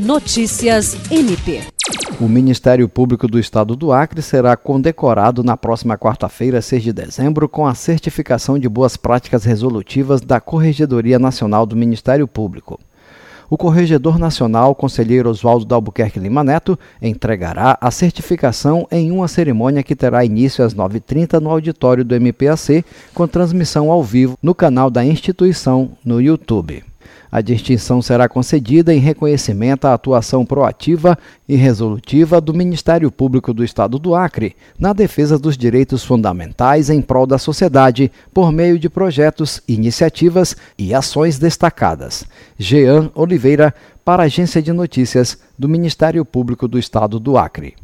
Notícias MP. O Ministério Público do Estado do Acre será condecorado na próxima quarta-feira, 6 de dezembro, com a certificação de boas práticas resolutivas da Corregedoria Nacional do Ministério Público. O Corregedor Nacional, conselheiro Oswaldo Dalbuquerque Lima Neto, entregará a certificação em uma cerimônia que terá início às 9h30 no auditório do MPAC, com transmissão ao vivo no canal da instituição no YouTube. A distinção será concedida em reconhecimento à atuação proativa e resolutiva do Ministério Público do Estado do Acre na defesa dos direitos fundamentais em prol da sociedade por meio de projetos, iniciativas e ações destacadas. Jean Oliveira, para a Agência de Notícias do Ministério Público do Estado do Acre.